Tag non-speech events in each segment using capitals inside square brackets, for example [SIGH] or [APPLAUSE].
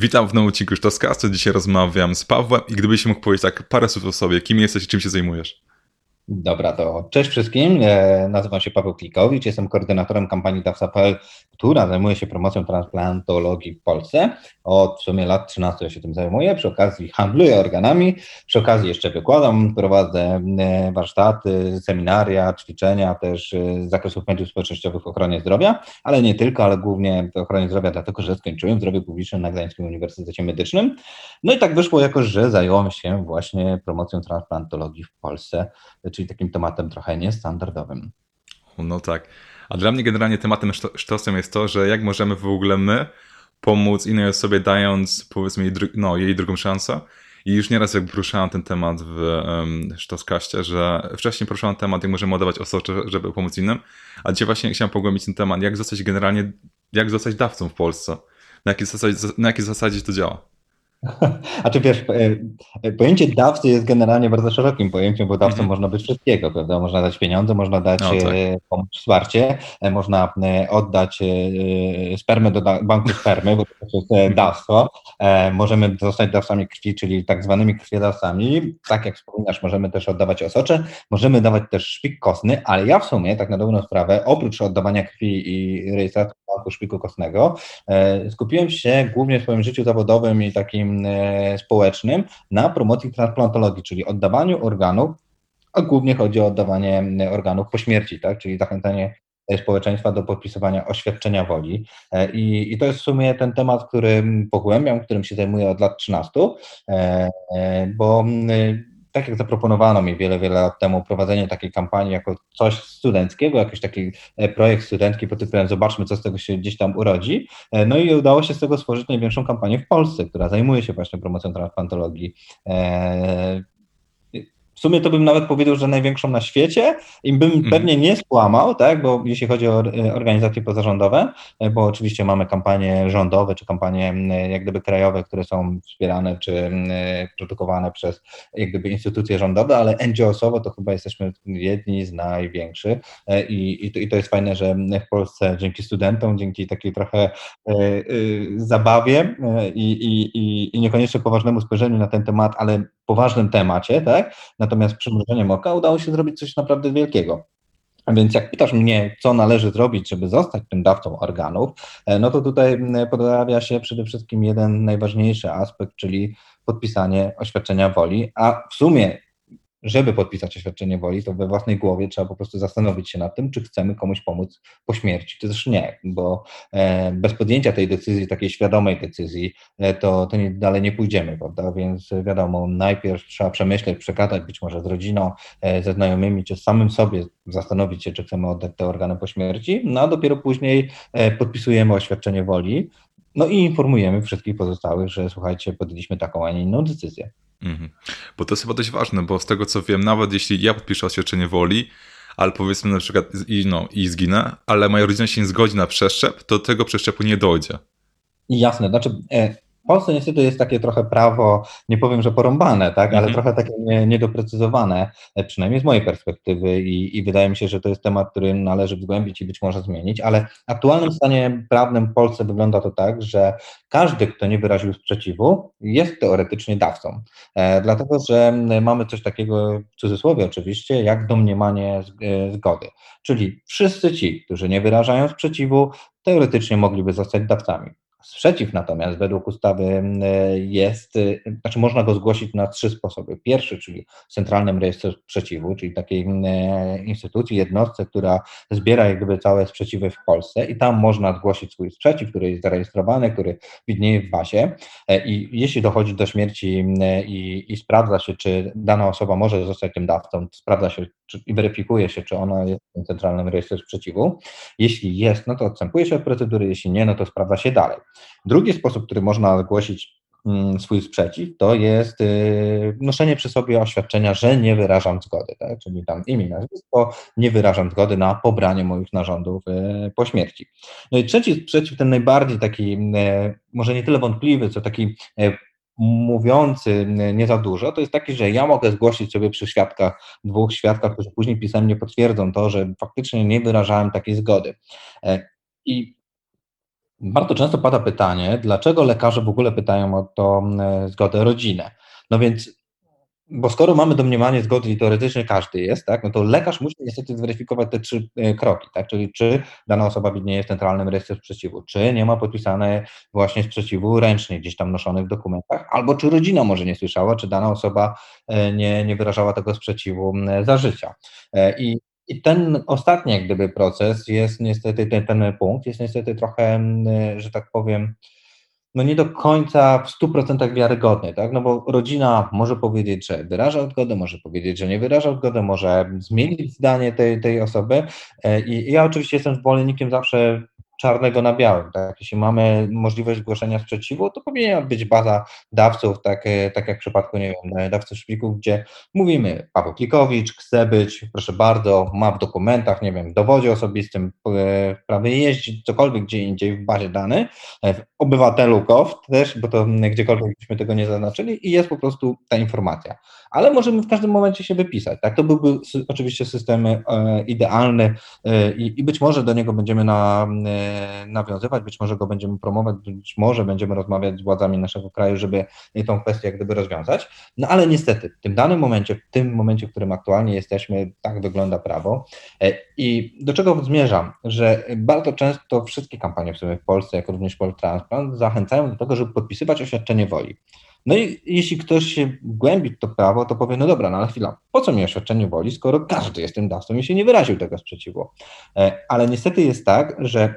Witam w nowym odcinku Sztoskastu. Dzisiaj rozmawiam z Pawłem i gdybyś mógł powiedzieć tak parę słów o sobie, kim jesteś i czym się zajmujesz? Dobra, to cześć wszystkim. E, nazywam się Paweł Klikowicz, jestem koordynatorem kampanii DAFSA.pl, która zajmuje się promocją transplantologii w Polsce. Od w sumie lat 13 ja się tym zajmuję, przy okazji handluję organami, przy okazji jeszcze wykładam, prowadzę e, warsztaty, seminaria, ćwiczenia też e, z zakresu mediów społecznościowych w ochronie zdrowia, ale nie tylko, ale głównie w ochronie zdrowia, dlatego że skończyłem zdrowie publiczne na Gdańskim Uniwersytecie Medycznym. No i tak wyszło jakoś, że zająłem się właśnie promocją transplantologii w Polsce, czyli takim tematem trochę niestandardowym. No tak. A dla mnie generalnie tematem sztosem jest to, że jak możemy w ogóle my pomóc innej osobie, dając powiedzmy jej, no, jej drugą szansę. I już nieraz jak poruszałem ten temat w um, Sztoskaście, że wcześniej poruszałem temat, jak możemy oddawać osocze, żeby pomóc innym, a dzisiaj właśnie chciałem pogłębić ten temat, jak zostać generalnie, jak zostać dawcą w Polsce. Na jakiej zasadzie, na jakiej zasadzie to działa? A czy wiesz, e, e, pojęcie dawcy jest generalnie bardzo szerokim pojęciem, bo dawcą mm -hmm. można być wszystkiego, prawda? Można dać pieniądze, można dać no, tak. E, pomóc wsparcie, można oddać spermę do banku spermy, bo to jest mhm. dawstwo. Możemy zostać dawcami krwi, czyli tak zwanymi krwiodawcami. Tak jak wspominasz, możemy też oddawać osocze, możemy dawać też szpik kostny, ale ja w sumie, tak na dobrą sprawę, oprócz oddawania krwi i rejestracji banku szpiku kostnego, skupiłem się głównie w swoim życiu zawodowym i takim E, społecznym na promocji transplantologii, czyli oddawaniu organów, a głównie chodzi o oddawanie organów po śmierci, tak? czyli zachęcanie społeczeństwa do podpisywania oświadczenia woli. E, I, I, to jest w sumie ten temat, którym pogłębiam, którym się zajmuję od lat 13, e, bo tak jak zaproponowano mi wiele, wiele lat temu, prowadzenie takiej kampanii jako coś studenckiego, jakiś taki e, projekt studencki pod tytułem zobaczmy, co z tego się gdzieś tam urodzi. E, no i udało się z tego stworzyć największą kampanię w Polsce, która zajmuje się właśnie promocją transplantologii. E, w sumie to bym nawet powiedział, że największą na świecie i bym mm. pewnie nie skłamał, tak, bo jeśli chodzi o e, organizacje pozarządowe, e, bo oczywiście mamy kampanie rządowe, czy kampanie jak gdyby krajowe, które są wspierane, czy produkowane przez jak gdyby instytucje rządowe, ale NGO-sowo to chyba jesteśmy jedni z największych e, i, i, to, i to jest fajne, że w Polsce dzięki studentom, dzięki takiej trochę zabawie i, i, i niekoniecznie poważnemu spojrzeniu na ten temat, ale poważnym temacie, tak? Natomiast przymrużeniem oka udało się zrobić coś naprawdę wielkiego. A więc jak pytasz mnie, co należy zrobić, żeby zostać tym dawcą organów, e, no to tutaj pojawia się przede wszystkim jeden najważniejszy aspekt, czyli podpisanie oświadczenia woli, a w sumie żeby podpisać oświadczenie woli, to we własnej głowie trzeba po prostu zastanowić się nad tym, czy chcemy komuś pomóc po śmierci, czy też nie, bo e, bez podjęcia tej decyzji, takiej świadomej decyzji, e, to, to nie, dalej nie pójdziemy, prawda? Więc wiadomo, najpierw trzeba przemyśleć, przekazać być może z rodziną, e, ze znajomymi, czy samym sobie zastanowić się, czy chcemy oddać te organy po śmierci, no a dopiero później podpisujemy oświadczenie woli, no i informujemy wszystkich pozostałych, że słuchajcie, podjęliśmy taką, a nie inną decyzję. Mhm. Bo to jest chyba dość ważne, bo z tego co wiem, nawet jeśli ja podpiszę oświadczenie woli, ale powiedzmy na przykład i, no, i zginę, ale moja rodzina się nie zgodzi na przeszczep, to tego przeszczepu nie dojdzie. Jasne, znaczy e, Polsce niestety jest takie trochę prawo, nie powiem, że porąbane, tak, ale mhm. trochę takie nie, niedoprecyzowane, e, przynajmniej z mojej perspektywy i, i wydaje mi się, że to jest temat, który należy wgłębić i być może zmienić, ale w aktualnym stanie prawnym w Polsce wygląda to tak, że każdy, kto nie wyraził sprzeciwu, jest teoretycznie dawcą, e, dlatego, że mamy coś takiego, w cudzysłowie oczywiście, jak domniemanie e, zgody, czyli wszyscy ci, którzy nie wyrażają sprzeciwu, teoretycznie mogliby zostać dawcami. Sprzeciw natomiast według ustawy jest, y, znaczy można go zgłosić na trzy sposoby. Pierwszy, czyli w Centralnym Rejestrze Sprzeciwu, czyli takiej instytucji, jednostce, która zbiera jak gdyby całe sprzeciwy w Polsce i tam można zgłosić swój sprzeciw, który jest zarejestrowany, który widnieje w bazie e, i jeśli dochodzi do śmierci i, i sprawdza się, czy dana osoba może zostać tym dawcą, sprawdza się czy, i weryfikuje się, czy ona jest w Centralnym Rejestrze Sprzeciwu. Jeśli jest, no to odstępuje się od procedury, jeśli nie, no to sprawdza się dalej. Drugi sposób, który można zgłosić mm, swój sprzeciw, to jest y, noszenie przy sobie oświadczenia, że nie wyrażam zgody, tak? czyli tam imię, nazwisko, nie wyrażam zgody na pobranie moich narządów y, po śmierci. No i trzeci sprzeciw, ten najbardziej taki, y, może nie tyle wątpliwy, co taki mówiący nie za dużo, to jest taki, że ja mogę zgłosić sobie przy świadkach, dwóch świadkach, którzy później pisemnie potwierdzą to, że faktycznie nie wyrażałem takiej zgody. E, I Bardzo często pada pytanie, dlaczego lekarze w ogóle pytają o to zgodę rodzinę. No więc bo skoro mamy domniemanie zgody i teoretycznie każdy jest, tak, no to lekarz musi niestety zweryfikować te trzy e, kroki, tak, czyli czy dana osoba widnieje w centralnym rejestrze sprzeciwu, czy nie ma podpisanej właśnie sprzeciwu ręcznie gdzieś tam noszonych w dokumentach, albo czy rodzina może nie słyszała, czy dana osoba e, nie, nie wyrażała tego sprzeciwu za życia. E, I i ten ostatni jak gdyby proces jest niestety, ten, ten punkt jest niestety trochę, że tak powiem, no nie do końca w 100% wiarygodny, tak? No bo rodzina może powiedzieć, że wyraża zgodę, może powiedzieć, że nie wyraża zgodę, może zmienić zdanie tej, tej osoby. E, I ja oczywiście jestem zwolennikiem zawsze czarnego na białym. Tak? Jeśli mamy możliwość zgłoszenia sprzeciwu, to powinna być baza dawców, tak, e, tak jak w przypadku nie wiem, e, dawców szpików, gdzie mówimy Paweł Klikowicz chce być, proszę bardzo, ma w dokumentach, nie wiem, w dowodzie osobistym, e, prawie jeździć, cokolwiek gdzie indziej w bazie danych, w obywatelu KOW też, bo to gdziekolwiek byśmy tego nie zaznaczyli i jest po prostu ta informacja. Ale możemy w każdym momencie się wypisać. Tak? To byłby oczywiście system idealny i, i być może do niego będziemy na nawiązywać, być może go będziemy promować, być może będziemy rozmawiać z władzami naszego kraju, żeby tą kwestię jak gdyby rozwiązać. No ale niestety w tym danym momencie, w tym momencie, w którym aktualnie jesteśmy, tak wygląda prawo. E, I do czego zmierzam? Że bardzo często wszystkie kampanie w sumie w Polsce, jak również Poltransplant, zachęcają do tego, żeby podpisywać oświadczenie woli. No i jeśli ktoś się głębi to prawo, to powie, no dobra, no ale chwila, po co mi oświadczenie woli, skoro każdy jest tym dawcą i się nie wyraził tego sprzeciwu. E, ale niestety jest tak, że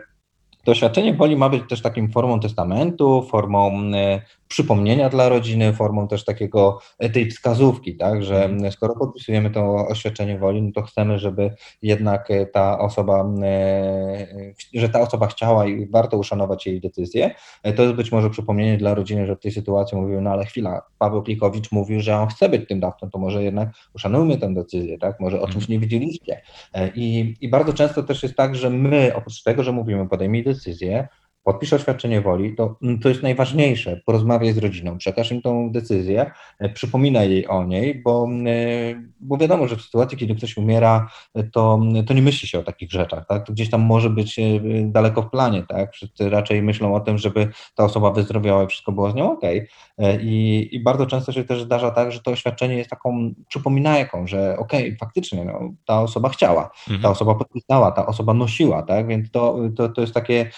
Doświadczenie woli ma być też takim formą testamentu, formą e, przypomnienia dla rodziny, formą też takiego e, tej wskazówki, tak, że mhm. skoro podpisujemy to oświadczenie woli, no to chcemy, żeby jednak e, ta osoba, że ta osoba chciała i warto uszanować jej decyzję. To jest być może przypomnienie dla rodziny, że w tej sytuacji mówił, no ale chwila, Paweł Klikowicz mówił, że on chce być tym dawcą, to może jednak uszanujmy tę decyzję, tak, może o czymś mhm. nie widzieliście. I, I bardzo często też jest tak, że my oprócz tego, że mówimy podejmij decyzję, this is, yeah? Podpisz oświadczenie woli, to, mm, to jest najważniejsze. Porozmawiaj z rodziną, przekaż im tą decyzję, e, przypominaj jej o niej, bo, mm, e, bo wiadomo, że w sytuacji, kiedy ktoś umiera, to, to nie myśli się o takich rzeczach, tak? To gdzieś tam może być e, daleko w planie, tak? Wszyscy raczej myślą o tym, żeby ta osoba wyzdrowiała i wszystko było z nią ok. I, I bardzo często się też zdarza tak, że to oświadczenie jest taką przypominajką, że ok, faktycznie no, ta osoba chciała, mhm. ta osoba podpisała, ta osoba nosiła, tak? Więc to, to, to jest takie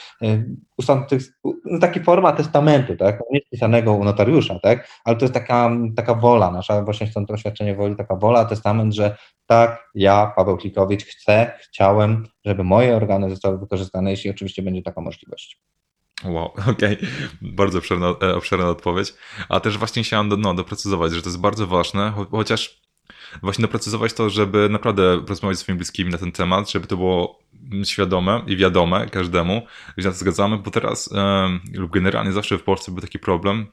no taki forma testamentu, tak, nie spisanego u notariusza, tak, ale to jest taka, taka wola nasza, właśnie stąd oświadczenie woli, taka wola, testament, że tak, ja, Paweł Klikowicz, chcę, chciałem, żeby moje organy zostały wykorzystane, jeśli oczywiście będzie taka możliwość. Wow, [LAUGHS] okej, okay. bardzo obszerna, e, obszerna odpowiedź. A też właśnie chciałem do, no, doprecyzować, że to jest bardzo ważne, chociaż właśnie doprecyzować to, żeby naprawdę rozmawiać z swoimi bliskimi na ten temat, żeby to było świadome i wiadome każdemu, że na to zgadzamy, bo teraz lub generalnie zawsze w Polsce był taki problem,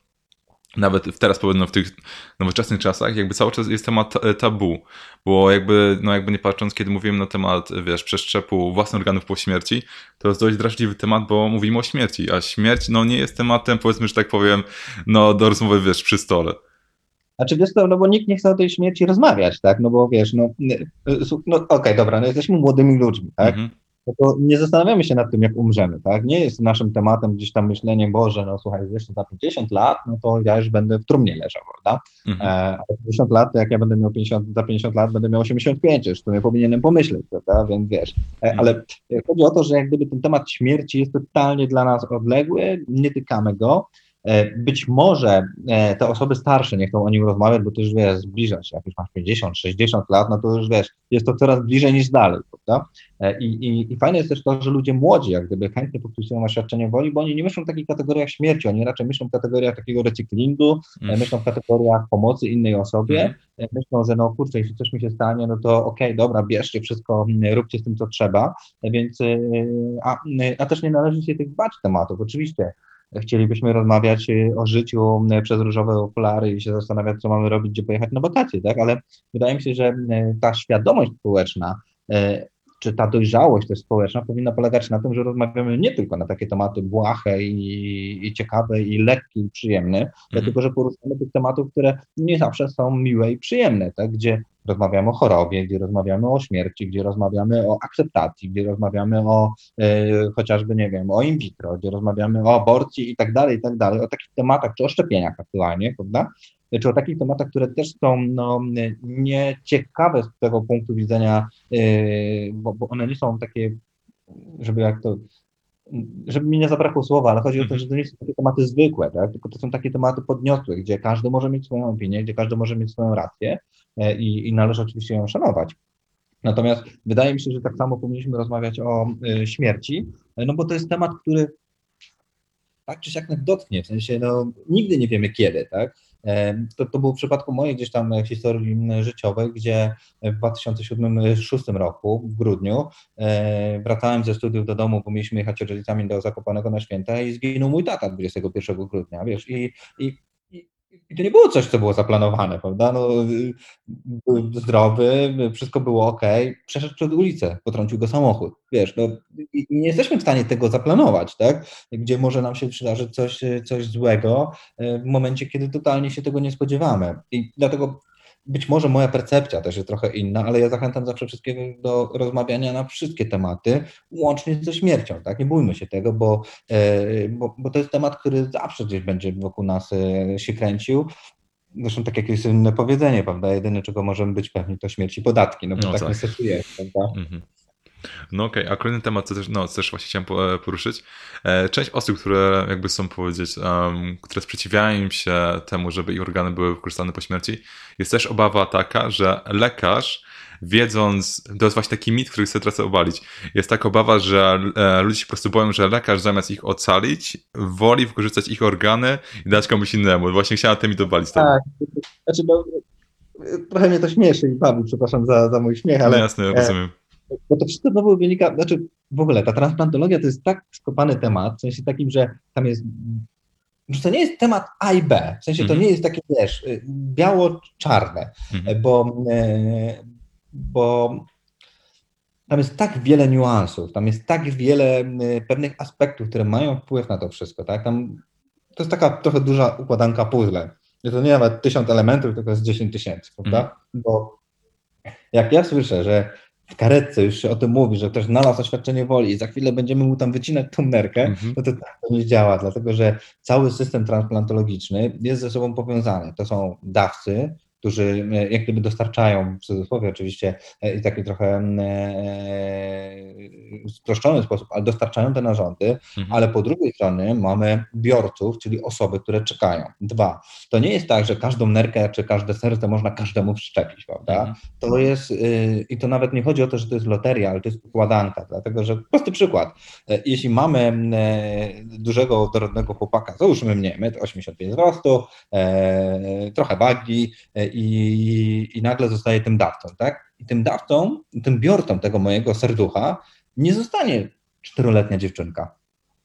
nawet teraz powinno w tych nowoczesnych czasach, jakby cały czas jest temat tabu, bo jakby, no jakby nie patrząc, kiedy mówimy na temat, wiesz, przeszczepu własnych organów po śmierci, to jest dość drażliwy temat, bo mówimy o śmierci, a śmierć, no nie jest tematem, powiedzmy, że tak powiem, no do rozmowy, wiesz, przy stole. Znaczy wiesz to, no bo nikt nie chce o tej śmierci rozmawiać, tak, no bo wiesz, no, no okej, okay, dobra, no jesteśmy młodymi ludźmi, tak, mhm. No to nie zastanawiamy się nad tym, jak umrzemy, tak, nie jest naszym tematem gdzieś tam myślenie, Boże, no słuchaj, jeszcze za 50 lat, no to ja już będę w trumnie leżał, prawda, mhm. e, a 50 lat, to jak ja będę miał 50, za 50 lat będę miał 85, już to ja powinienem pomyśleć, prawda, więc wiesz, e, mhm. ale chodzi o to, że jak gdyby ten temat śmierci jest totalnie dla nas odległy, nie tykamy go, E, być może e, te osoby starsze nie chcą o nim rozmawiać, bo to już wiesz, zbliża się, jak już masz 50, 60 lat, no to już wiesz, jest to coraz bliżej niż dalej, prawda? E, I, i, I fajne jest też to, że ludzie młodzi, jak gdyby chętnie podpisują oświadczenie woli, bo oni nie myślą w takich kategoriach śmierci, oni raczej myślą w kategoriach takiego recyklingu, mm. myślą w kategoriach pomocy innej osobie, mm. myślą, że no kurczę, jeśli coś mi się stanie, no to okej, okay, dobra, bierzcie wszystko, róbcie z tym, co trzeba, więc, a, a też nie należy się tych bać tematów, oczywiście, chcielibyśmy rozmawiać y, o życiu y, przez różowe okulary i się zastanawiać, co mamy robić, gdzie pojechać na wakacje, tak? Ale wydaje mi się, że y, ta świadomość społeczna czy ta dojrzałość też społeczna powinna polegać na tym, że rozmawiamy nie tylko na takie tematy błahe i, i ciekawe i lekkie i przyjemne, mhm. dlatego że poruszamy tych tematów, które nie zawsze są miłe i przyjemne, tak? gdzie rozmawiamy o chorobie, gdzie rozmawiamy o śmierci, gdzie rozmawiamy o akceptacji, gdzie rozmawiamy o e, chociażby, nie wiem, o in vitro, gdzie rozmawiamy o aborcji i tak dalej, i tak dalej, o takich tematach, czy o szczepieniach aktualnie, prawda? Czy o takich tematach, które też są no, nieciekawe z tego punktu widzenia, e, bo, bo one nie są takie, żeby jak to żeby mi nie zabrakło słowa, ale chodzi o to, mhm. że to nie są takie tematy zwykłe, tak? tylko to są takie tematy podniosłe, gdzie każdy może mieć swoją opinię, gdzie każdy może mieć swoją rację e, i, i należy oczywiście ją szanować. Natomiast wydaje mi się, że tak samo powinniśmy rozmawiać o y, śmierci, e, no bo to jest temat, który tak czy siak nas dotknie, w sensie no, nigdy nie wiemy kiedy, tak? To, to było w przypadku mojej gdzieś tam historii życiowej, gdzie w 2007-2006 roku, w grudniu, wracałem ze studiów do domu, bo mieliśmy jechać rodzicami do Zakopanego na święta i zginął mój tata 21 grudnia, wiesz, i, i i to nie było coś, co było zaplanowane, prawda? No, był zdrowy, wszystko było ok, przeszedł przez ulicę, potrącił go samochód, wiesz, no, nie jesteśmy w stanie tego zaplanować, tak? Gdzie może nam się przydarzyć coś, coś złego e, w momencie, kiedy totalnie się tego nie spodziewamy. I dlatego być może moja percepcja też jest trochę inna, ale ja zachęcam zawsze wszystkiego do rozmawiania na wszystkie tematy, łącznie ze śmiercią, tak? Nie bójmy się tego, bo, e, bo, bo to jest temat, który zawsze gdzieś będzie wokół nas e, się kręcił. Zresztą tak jak jest inne powiedzenie, prawda? Jedyne, czego możemy być pewni, to śmierci podatki, no bo no tak, tak niestety jest, prawda? Mhm. No okej, okay. a kolejny temat, co też, no, co też właśnie chciałem poruszyć. E, część osób, które jakby są powiedzieć, um, które sprzeciwiają się temu, żeby ich organy były wykorzystane po śmierci, jest też obawa taka, że lekarz wiedząc, to jest właśnie taki mit, który chcę teraz obalić, jest taka obawa, że e, ludzie się po prostu boją, że lekarz zamiast ich ocalić, woli wykorzystać ich organy i dać komuś innemu. Właśnie chciałem ten mit obalić. Tak, znaczy no, trochę mnie to śmieszy i bawi, przepraszam za, za mój śmiech, ale... No jasne, rozumiem. Bo to wszystko znowu wynika, znaczy w ogóle ta transplantologia to jest tak skopany temat, w sensie takim, że tam jest że to nie jest temat A i B, w sensie to mhm. nie jest takie, wiesz, biało-czarne, mhm. bo, e, bo tam jest tak wiele niuansów, tam jest tak wiele e, pewnych aspektów, które mają wpływ na to wszystko, tak? Tam, to jest taka trochę duża układanka puzzle. To nie nawet tysiąc elementów, tylko jest dziesięć tysięcy, prawda? Mhm. Bo jak ja słyszę, że w karetce już się o tym mówi, że ktoś znalazł oświadczenie woli i za chwilę będziemy mu tam wycinać tą nerkę, mm-hmm. no to tak to nie działa, dlatego że cały system transplantologiczny jest ze sobą powiązany. To są dawcy, którzy e, jak gdyby dostarczają, w cudzysłowie oczywiście, e, w taki trochę e, sproszczony sposób, ale dostarczają te narządy, mhm. ale po drugiej stronie mamy biorców, czyli osoby, które czekają. Dwa, to nie jest tak, że każdą nerkę czy każde serce można każdemu wszczepić, prawda? Mhm. To jest, i to nawet nie chodzi o to, że to jest loteria, ale to jest układanka, dlatego że, prosty przykład, jeśli mamy dużego, dorodnego chłopaka, załóżmy mnie, 1,85 wzrostu, trochę wagi, i, i nagle zostaje tym dawcą, tak? I tym dawcą, tym biorcą tego mojego serducha nie zostanie czteroletnia dziewczynka.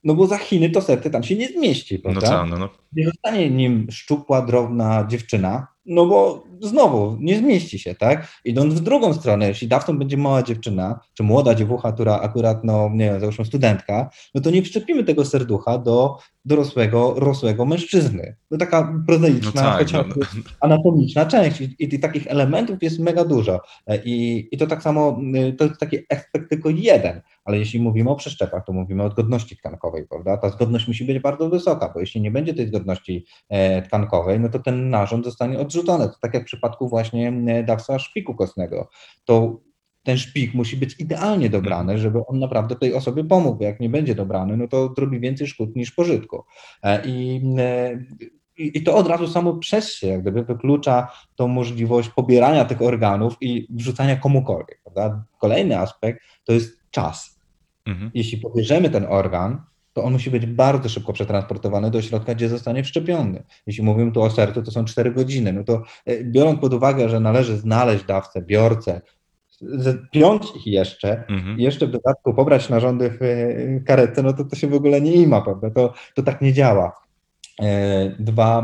No bo za Chiny to serce tam się nie zmieści, no prawda? No, no, no. Nie zostanie nim szczupła, drobna dziewczyna, no bo znowu nie zmieści się, tak? Idąc w drugą stronę, jeśli dawcą będzie mała dziewczyna, czy młoda dziewucha, która akurat, no nie wiem, załóżmy studentka, no to nie wszczepimy tego serducha do dorosłego, rosłego mężczyzny. To taka prozaiczna, no tak, chociaż no, no. anatomiczna część I, i, takich elementów jest mega dużo. I, I to tak samo, to jest taki aspekt tylko jeden, ale jeśli mówimy o przeszczepach, to mówimy o zgodności tkankowej, prawda? Ta zgodność musi być bardzo wysoka, bo jeśli nie będzie tej zgodności e, tkankowej, no to ten narząd zostanie odrzucony. To tak jak przypadku właśnie e, dawca szpiku kostnego. To ten szpik musi być idealnie dobrany, mhm. żeby on naprawdę tej osobie pomógł. Jak nie będzie dobrany, no to zrobi więcej szkód niż pożytku. E, I, i to od razu samo przez się jak gdyby wyklucza tą możliwość pobierania tych organów i wrzucania komukolwiek. Prawda? Kolejny aspekt to jest czas. Mhm. Jeśli pobierzemy ten organ, to on musi być bardzo szybko przetransportowany do środka, gdzie zostanie wszczepiony. Jeśli mówimy tu o sercu, to są 4 godziny. No to e, biorąc pod uwagę, że należy znaleźć dawcę, biorcę, piąć ich jeszcze mhm. i jeszcze w dodatku pobrać narządy w e, karetce, no to to się w ogóle nie ima, prawda? To, to tak nie działa. Dwa,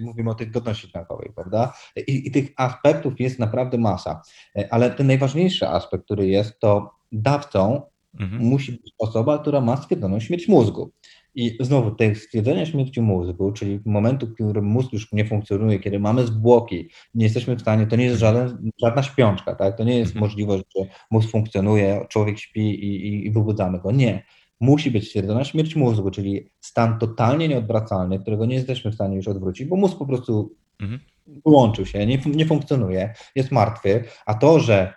mówimy o tej godności tkankowej, prawda? I, I, tych aspektów jest naprawdę masa, ale ten najważniejszy aspekt, który jest, to dawcą mhm. musi być osoba, która ma stwierdzoną śmierć mózgu. I znowu, te stwierdzenia śmierci mózgu, czyli momentu, w którym mózg już nie funkcjonuje, kiedy mamy zwłoki, nie jesteśmy w stanie, to nie jest żaden, żadna śpiączka, tak? To nie jest mhm. możliwość, że mózg funkcjonuje, człowiek śpi i, i, i wybudzamy go. Nie. Musi być stwierdzona śmierć mózgu, czyli stan totalnie nieodwracalny, którego nie jesteśmy w stanie już odwrócić, bo mózg po prostu mhm. wyłączył się, nie, nie funkcjonuje, jest martwy, a to, że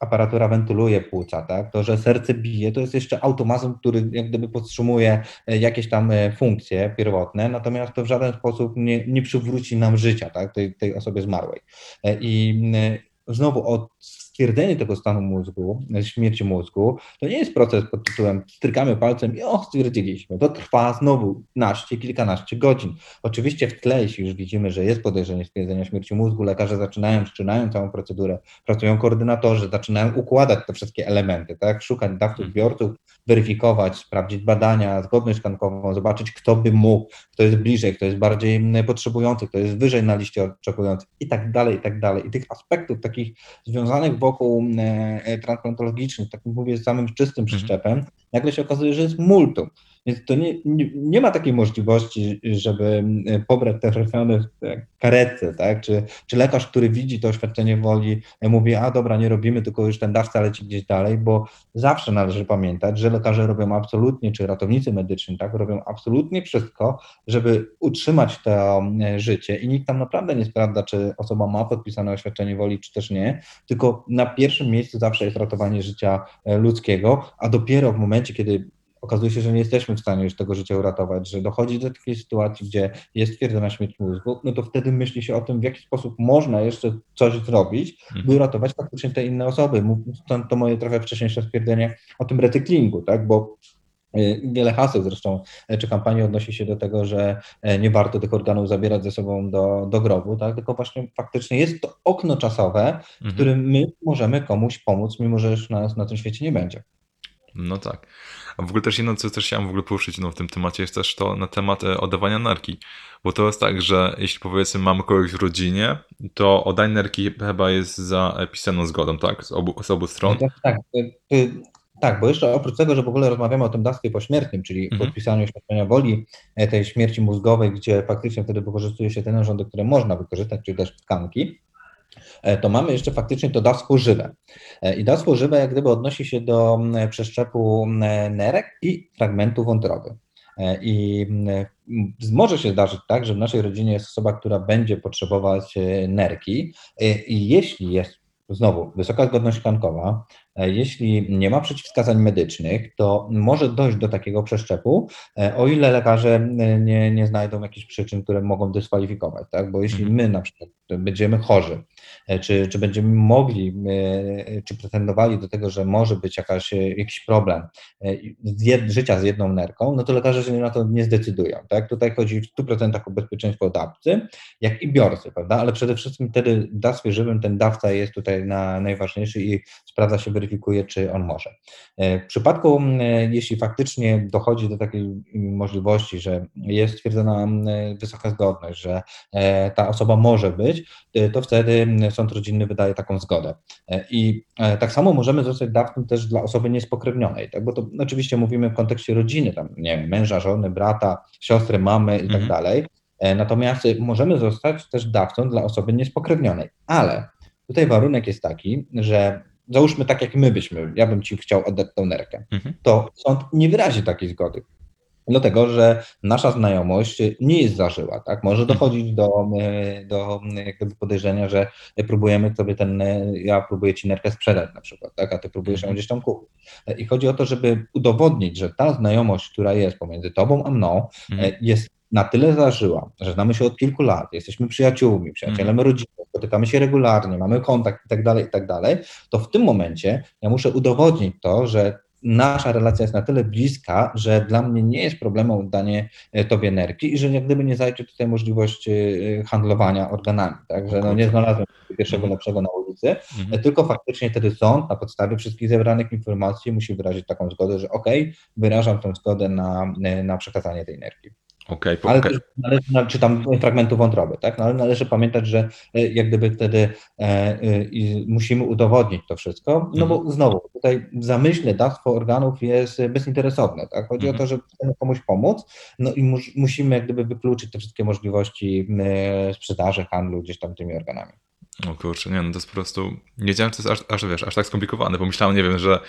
aparatura wentyluje płuca, tak? To, że serce bije, to jest jeszcze automatyzm, który jak gdyby podtrzymuje e, jakieś tam e, funkcje pierwotne, natomiast to w żaden sposób nie, nie przywróci nam życia, tak? Tej, tej osobie zmarłej. I znowu od stwierdzenie tego stanu mózgu, śmierci mózgu, to nie jest proces pod tytułem strykamy palcem i o, stwierdziliśmy. To trwa znowu naście, kilkanaście godzin. Oczywiście w tle, jeśli już widzimy, że jest podejrzenie stwierdzenia śmierci mózgu, lekarze zaczynają, wszczynają całą procedurę, pracują koordynatorzy, zaczynają układać te wszystkie elementy, tak, szukać dawców, biorców, weryfikować, sprawdzić badania, zgodność tkankową, zobaczyć, kto by mógł, kto jest bliżej, kto jest bardziej mm, potrzebujący, kto jest wyżej na liście oczekujących i tak dalej, i tak dalej. I tych aspektów takich związanych wokół e, transplantologicznych, tak mówię, z samym czystym mhm. przeszczepem, nagle się okazuje, że jest multum. Więc to nie, nie, nie, ma takiej możliwości, żeby pobrać te trafione w karetce, tak? Czy, czy lekarz, który widzi to oświadczenie woli, mówi, a dobra, nie robimy, tylko już ten dawca leci gdzieś dalej, bo zawsze należy pamiętać, że lekarze robią absolutnie, czy ratownicy medyczni, tak, robią absolutnie wszystko, żeby utrzymać to e, życie i nikt tam naprawdę nie sprawdza, czy osoba ma podpisane oświadczenie woli, czy też nie, tylko na pierwszym miejscu zawsze jest ratowanie życia e, ludzkiego, a dopiero w momencie, kiedy okazuje się, że nie jesteśmy w stanie już tego życia uratować, że dochodzi do takiej sytuacji, gdzie jest stwierdzona śmierć mózgu, no to wtedy myśli się o tym, w jaki sposób można jeszcze coś zrobić, by mhm. uratować faktycznie te inne osoby. Stąd to moje trochę wcześniejsze stwierdzenie o tym recyklingu, tak, bo y, Wiele haseł zresztą y, czy kampanii odnosi się do tego, że y, nie warto tych organów zabierać ze sobą do, do grobu, tak? tylko właśnie faktycznie jest to okno czasowe, w mhm. którym my możemy komuś pomóc, mimo że już nas na tym świecie nie będzie. No tak. A w ogóle też jedno, co też chciałem w ogóle poruszyć no, w tym temacie, jest też to na temat e, oddawania nerki. Bo to jest tak, że jeśli powiedzmy mamy kogoś w rodzinie, to oddanie nerki chyba jest za pisaną zgodą, tak? Z obu, z obu stron. No tak, tak. Tak, bo jeszcze oprócz tego, że w ogóle rozmawiamy o tym dawstwie pośmiertnym, czyli mhm. podpisaniu świadczenia woli e, tej śmierci mózgowej, gdzie faktycznie wtedy wykorzystuje się te narządy, które można wykorzystać, czyli też tkanki, to mamy jeszcze faktycznie to dawstwo żywe. E, I dawstwo żywe jak gdyby odnosi się do przeszczepu nerek i fragmentu wątroby. E, I może się zdarzyć tak, że w naszej rodzinie jest osoba, która będzie potrzebować nerki i jeśli jest znowu wysoka zgodność tkankowa, jeśli nie ma przeciwwskazań medycznych, to może dojść do takiego przeszczepu, o ile lekarze nie, nie znajdą jakichś przyczyn, które mogą dyskwalifikować, tak? Bo jeśli mhm. my na przykład będziemy chorzy, E, czy, czy będziemy mogli, e, czy pretendowali do tego, że może być jakaś, e, jakiś problem z życia z jedną nerką, no to lekarze się na to nie zdecydują. Tak? Tutaj chodzi w 100% o bezpieczeństwo dawcy, jak i biorcy, prawda? ale przede wszystkim wtedy dawstwie żywym ten dawca jest tutaj na, najważniejszy i sprawdza się, weryfikuje, czy on może. W przypadku, jeśli faktycznie dochodzi do takiej możliwości, że jest stwierdzona wysoka zgodność, że ta osoba może być, to wtedy sąd rodzinny wydaje taką zgodę. E, I e, tak samo możemy zostać dawcą też dla osoby niespokrewnionej, tak? bo to oczywiście mówimy w kontekście rodziny, tam, nie wiem, męża, żony, brata, siostry, mamy i tak mhm. dalej. E, natomiast możemy zostać też dawcą dla osoby niespokrewnionej, ale tutaj warunek jest taki, że załóżmy tak jak my byśmy, ja bym ci chciał oddać tą nerkę, mhm. to sąd nie wyrazi takiej zgody dlatego, że nasza znajomość nie jest zażyła, tak? Może mhm. dochodzić do, e, do jakby podejrzenia, że próbujemy sobie ten, e, ja próbuję ci nerkę sprzedać na przykład, tak? A ty próbujesz ją mhm. gdzieś tam kupić. E, I chodzi o to, żeby udowodnić, że ta znajomość, która jest pomiędzy tobą a mną, mhm. jest na tyle zażyła, że znamy się od kilku lat, jesteśmy przyjaciółmi, przyjacielem rodziny, spotykamy się regularnie, mamy kontakt i tak dalej, i tak dalej, to w tym momencie ja muszę udowodnić to, że nasza relacja jest na tyle bliska, że dla mnie nie jest problemem oddanie e, tobie nerki i że jak gdyby nie zajdzie tutaj możliwość e, handlowania organami, tak, że no nie znalazłem pierwszego mhm. lepszego na ulicy, mhm. E, tylko faktycznie wtedy sąd na podstawie wszystkich zebranych informacji musi wyrazić taką zgodę, że ok, wyrażam tę zgodę na, na przekazanie tej energii. Okay, ale okay. należy, czy tam fragmentu wątroby, tak? No, ale należy pamiętać, że e, jak gdyby wtedy e, e, musimy udowodnić to wszystko, no bo mhm. znowu tutaj w zamyśle dawstwo organów jest bezinteresowne, tak? Chodzi mhm. o to, że chcemy komuś pomóc, no i mus, musimy jak gdyby wykluczyć te wszystkie możliwości e, sprzedaży, handlu gdzieś tam tymi organami. O kurczę, nie no, to jest po prostu, nie wiedziałem, to jest aż, aż, wiesz, aż tak skomplikowane, pomyślałem, nie wiem, że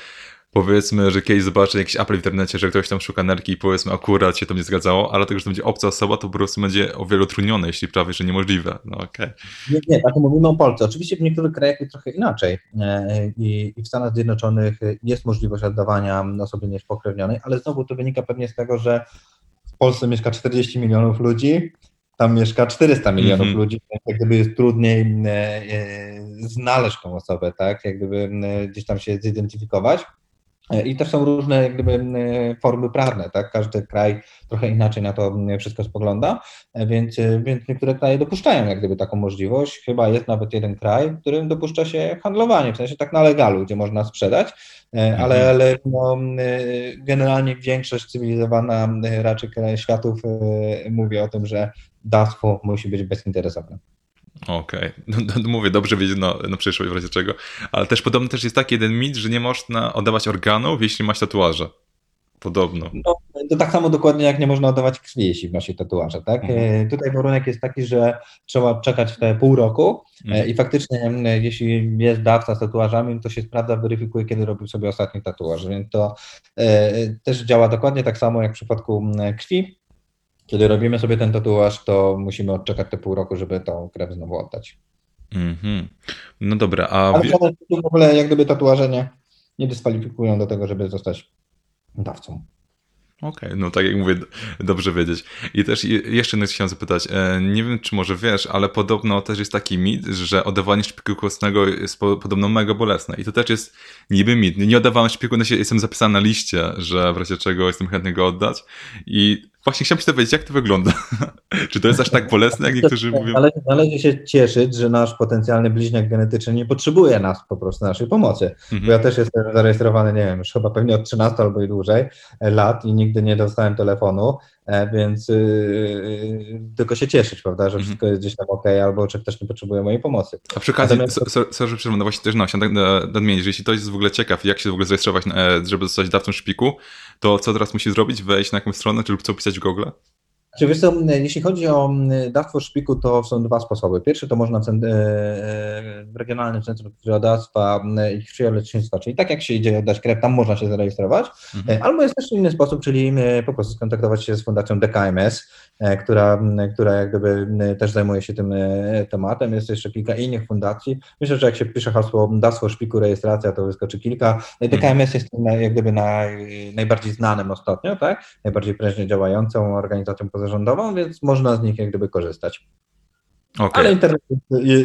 powiedzmy, że kiedyś zobaczę jakiś apel w internecie, że ktoś tam szuka nerki i powiedzmy akurat się to nie zgadzało, ale tego, że to będzie obca osoba, to po prostu będzie o wiele utrudnione, jeśli prawie, że niemożliwe. No okej. Okay. Nie, nie, tak mówimy o Polsce. Oczywiście w niektórych krajach jest trochę inaczej e, I, i w Stanach Zjednoczonych jest możliwość oddawania osobie niespokrewnionej, ale znowu to wynika pewnie z tego, że w Polsce mieszka 40 milionów ludzi, tam mieszka 400 milionów mm -hmm. ludzi, więc jak gdyby jest trudniej e, e, znaleźć tą osobę, tak, jak gdyby gdzieś tam się zidentyfikować. I też są różne jak gdyby, formy prawne, tak? Każdy kraj trochę inaczej na to wszystko spogląda, więc, więc niektóre kraje dopuszczają jak gdyby taką możliwość. Chyba jest nawet jeden kraj, w którym dopuszcza się handlowanie, w sensie tak na legalu, gdzie można sprzedać, ale, mhm. ale no, generalnie większość cywilizowana raczej światów mówi o tym, że dawstwo musi być bezinteresowne. Okej, okay. [LAUGHS] No, no, mówię, dobrze wiedzieć na, na przyszłość w razie czego, ale też podobno też jest taki jeden mit, że nie można oddawać organów, jeśli masz tatuaże. Podobno. No, to tak samo dokładnie jak nie można oddawać krwi, jeśli ma się tatuaże, tak? Mhm. E, tutaj warunek jest taki, że trzeba czekać te pół roku e, mhm. i faktycznie jeśli jest dawca z tatuażami, to się sprawdza, weryfikuje, kiedy robił sobie ostatni tatuaż, więc to e, też działa dokładnie tak samo jak w przypadku krwi. Kiedy robimy sobie ten tatuaż, to musimy odczekać te pół roku, żeby tą krew znowu oddać. Mm-hmm. No dobra, a... Ale w ogóle jak gdyby tatuaże nie, nie dyskwalifikują do tego, żeby zostać dawcą. Okej, okay, no tak jak mówię, dobrze wiedzieć. I też jeszcze jedno chciałem zapytać, e, nie wiem czy może wiesz, ale podobno też jest taki mit, że oddawanie szpiku kostnego jest podobno mega bolesne. I to też jest niby mit. Nie oddawałem szpiku, no jestem zapisany na liście, że w razie czego jestem chętny go oddać. I Właśnie chciałbym się dowiedzieć, jak to wygląda. [LAUGHS] Czy to jest aż tak bolesne, jak niektórzy mówią? Należy, należy się cieszyć, że nasz potencjalny bliźniak genetyczny nie potrzebuje nas po prostu, naszej pomocy. Mhm. Bo ja też jestem zarejestrowany, nie wiem, już chyba pewnie od 13 albo i dłużej lat i nigdy nie dostałem telefonu, więc yy, tylko się cieszyć, prawda, że mhm. wszystko jest gdzieś tam ok, albo czy ktoś nie potrzebuje mojej pomocy. A przy okazji, sorry, no właśnie też no, chciałem nadmienić, że jeśli ktoś jest w ogóle ciekaw, jak się w ogóle zarejestrować, żeby zostać dawcą szpiku, to co teraz musi zrobić? Wejść na jakąś stronę, czy lub co pisać w Google? Czy wiesz co, jeśli chodzi o dawstwo szpiku, to są dwa sposoby. Pierwszy to można w e, e, Regionalnym Centrum Krwiodawstwa i Krwiolecznictwa, czyli tak jak się idzie oddać krew, tam można się zarejestrować. Mhm. Albo jest też inny sposób, czyli po prostu skontaktować się z Fundacją DKMS, E, która, która jak gdyby też zajmuje się tym e, tematem. Jest jeszcze kilka innych fundacji. Myślę, że jak się pisze hasło dasło szpiku rejestracja, to wyskoczy kilka. DKMS jest jak gdyby naj, najbardziej znanym ostatnio, tak? Najbardziej prężnie działającą organizacją pozarządową, więc można z nich jak gdyby korzystać. Okay. Ale internet,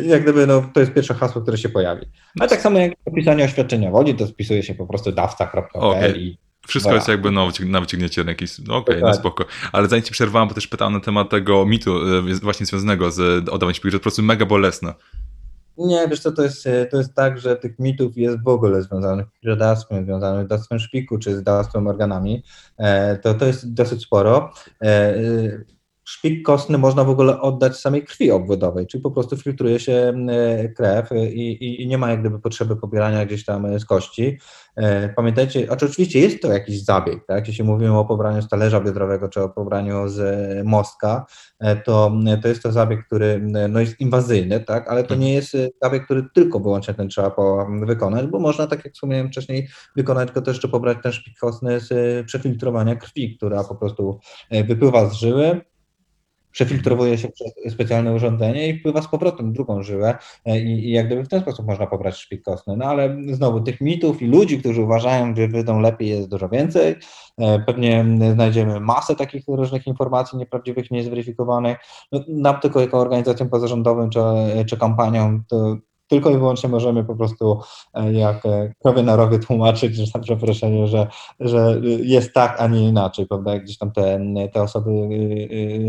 jak gdyby, no, to jest pierwsze hasło, które się pojawi. Ale tak samo jak opisanie oświadczenia wodzi, to spisuje się po prostu dawca.pl okay. i wszystko jest jakby no, na wyciągnięcie jakiś. No okej, okay, no spoko. Ale zanim ci przerwałem, bo też pytałem na temat tego mitu e, właśnie związanego z oddawaniem śpiewu, że to po prostu mega bolesne. Nie, wiesz co, to jest, e, to jest tak, że tych mitów jest w ogóle związanych z krwiodawstwem, związanych z dawstwem szpiku, czy z dawstwem organami. E, to, to jest dosyć sporo szpik kostny można w ogóle oddać samej krwi obwodowej, czyli po prostu filtruje się e, krew i, i, nie ma jak gdyby potrzeby pobierania gdzieś tam e, z kości. E, pamiętajcie, znaczy oczywiście jest to jakiś zabieg, tak? Jeśli mówimy o pobraniu z talerza biodrowego czy o pobraniu z mostka, to, to jest to zabieg, który no jest inwazyjny, tak? Ale to nie jest zabieg, który tylko wyłącznie ten trzeba po, wykonać, bo można, tak jak wspomniałem wcześniej, wykonać go też, jeszcze pobrać ten szpik kostny z przefiltrowania krwi, która po prostu wypływa z żyły, przefiltrowuje się przez specjalne urządzenie i wpływa z powrotem drugą żyłę e, i, i jak gdyby w ten sposób można pobrać szpik kostny. No ale znowu tych mitów i ludzi, którzy uważają, że wyjdą lepiej jest dużo więcej. E, pewnie znajdziemy masę takich różnych informacji nieprawdziwych, niezweryfikowanych. No, nam tylko jako organizacją pozarządową czy, czy kampanią to tylko i wyłącznie możemy po prostu jak krowie na rowie tłumaczyć, że za przeproszenie, że, że jest tak, a nie inaczej, prawda, jak gdzieś tam te, te osoby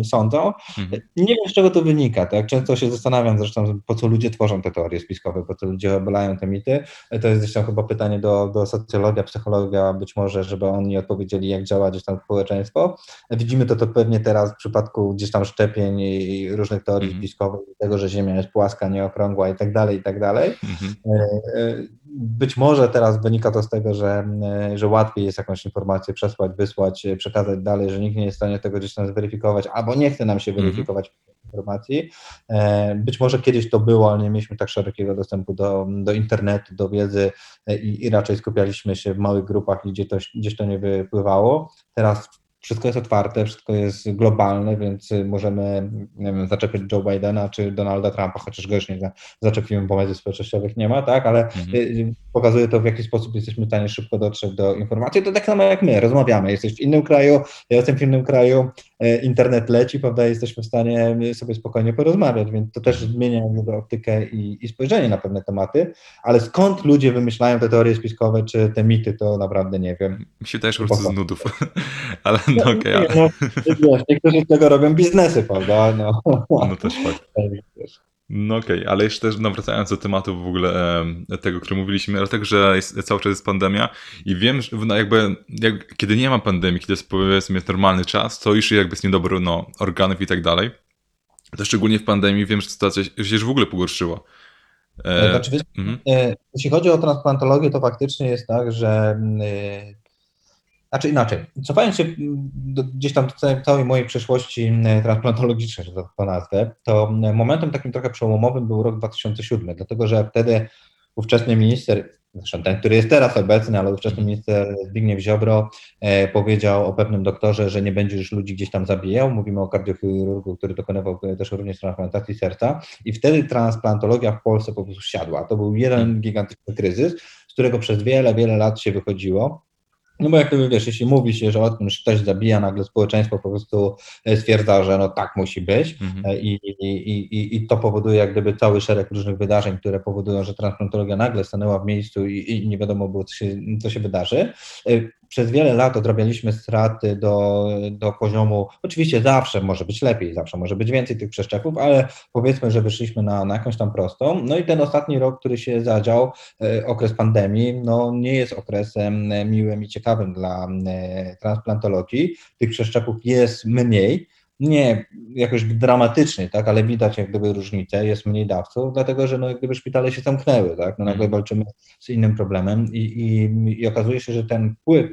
sądzą. Mhm. Nie wiem, z czego to wynika, tak? Często się zastanawiam zresztą, po co ludzie tworzą te teorie spiskowe, po co ludzie obalają te mity. To jest tam chyba pytanie do, do socjologia, psychologia, być może, żeby oni odpowiedzieli, jak działa gdzieś tam społeczeństwo. Widzimy to, to pewnie teraz w przypadku gdzieś tam szczepień i różnych teorii mm. spiskowych, tego, że Ziemia jest płaska, nieokrągła i tak dalej, i tak dalej. Mm -hmm. Być może teraz wynika to z tego, że, że łatwiej jest jakąś informację przesłać, wysłać, przekazać dalej, że nikt nie jest w stanie tego gdzieś tam zweryfikować, albo nie chce nam się mhm. weryfikować informacji. E, być może kiedyś to było, ale nie mieliśmy tak szerokiego dostępu do, do internetu, do wiedzy e, i, i raczej skupialiśmy się w małych grupach, gdzie to, gdzieś to nie wypływało. Teraz wszystko jest otwarte, wszystko jest globalne, więc możemy nie wiem, zaczepić Joe Bidena czy Donalda Trumpa, chociaż go już nie zaczepimy, bo mediów społecznościowych nie ma, tak, ale mhm. Y, pokazuje to, w jaki sposób jesteśmy w stanie szybko dotrzeć do informacji. To tak samo jak my, rozmawiamy. Jesteś w innym kraju, ja jestem w innym kraju, y, internet leci, prawda, jesteśmy w stanie sobie spokojnie porozmawiać, więc to też zmienia optykę i, i spojrzenie na pewne tematy, ale skąd ludzie wymyślają te teorie spiskowe czy te mity, to naprawdę nie wiem. Mi się też prostu z nudów, [LAUGHS] ale no okej. Okay, ale... no, wiesz, niektórzy z tego robią biznesy, prawda? No, no też fakt. No okej, okay, ale jeszcze też no, wracając do tematu w ogóle e, tego, o którym mówiliśmy, ale tak, że jest, cały czas jest pandemia i wiem, że no, jakby jak, kiedy nie ma pandemii, kiedy jest powiedzmy jest normalny czas, to już jakby jest niedobro no, organów i tak dalej. To szczególnie w pandemii wiem, że sytuacja się już w ogóle pogorszyła. E, znaczy, mhm. e, jeśli chodzi o transplantologię, to faktycznie jest tak, że e, znaczy inaczej, cofając się do, gdzieś tam do całej mojej przeszłości transplantologicznej, że to nazwę, to momentem takim trochę przełomowym był rok 2007, dlatego że wtedy ówczesny minister, zresztą ten, który jest teraz obecny, ale ówczesny minister Zbigniew Ziobro e, powiedział o pewnym doktorze, że nie będzie już ludzi gdzieś tam zabijał. Mówimy o kardiochirurgu, który dokonywał też również transplantacji serca i wtedy transplantologia w Polsce po prostu siadła. To był jeden gigantyczny kryzys, z którego przez wiele, wiele lat się wychodziło. No bo jak wiesz, jeśli mówi się, że o tym, że ktoś zabija, nagle społeczeństwo po prostu e, stwierdza, że no tak musi być mhm. E, I, i, i, i to powoduje jak gdyby cały szereg różnych wydarzeń, które powodują, że transplantologia nagle stanęła w miejscu i, i nie wiadomo było, co się, co się wydarzy. Przez wiele lat odrabialiśmy straty do, do poziomu, oczywiście zawsze może być lepiej, zawsze może być więcej tych przeszczepów, ale powiedzmy, że wyszliśmy na, na jakąś tam prostą. No i ten ostatni rok, który się zadział, e, okres pandemii, no nie jest okresem e, miłym i ciekawym dla e, transplantologii. Tych przeszczepów jest mniej nie jakoś dramatycznie, tak, ale widać jak gdyby różnicę, jest mniej dawców, dlatego że no, jak gdyby szpitale się zamknęły, tak, no nagle mhm. walczymy z innym problemem i, i, i okazuje się, że ten wpływ